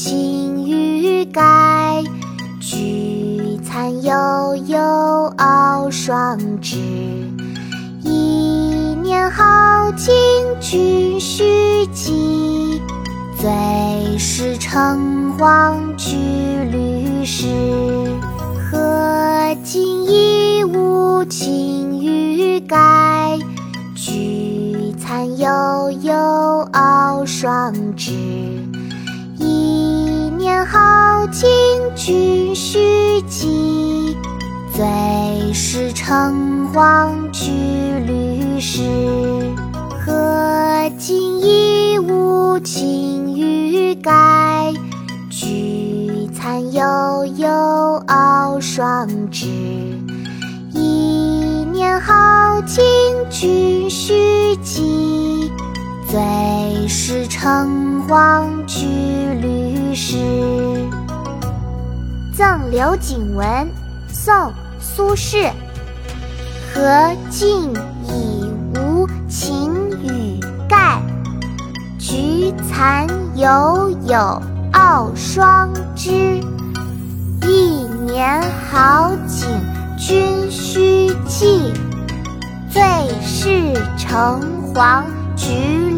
擎雨盖，菊残犹有傲霜枝。一年好景君须记，最是橙黄橘绿时。何尽已无擎雨盖，菊残犹有傲霜枝。一年好景君须记，最是橙黄橘绿时。荷尽已无擎雨盖，菊残犹有傲霜枝。一年好景君须记，最是橙黄橘绿诗。《赠刘景文》宋·苏轼。何尽已无擎雨盖，菊残犹有傲霜枝。一年好景君须记，最是诚惶惧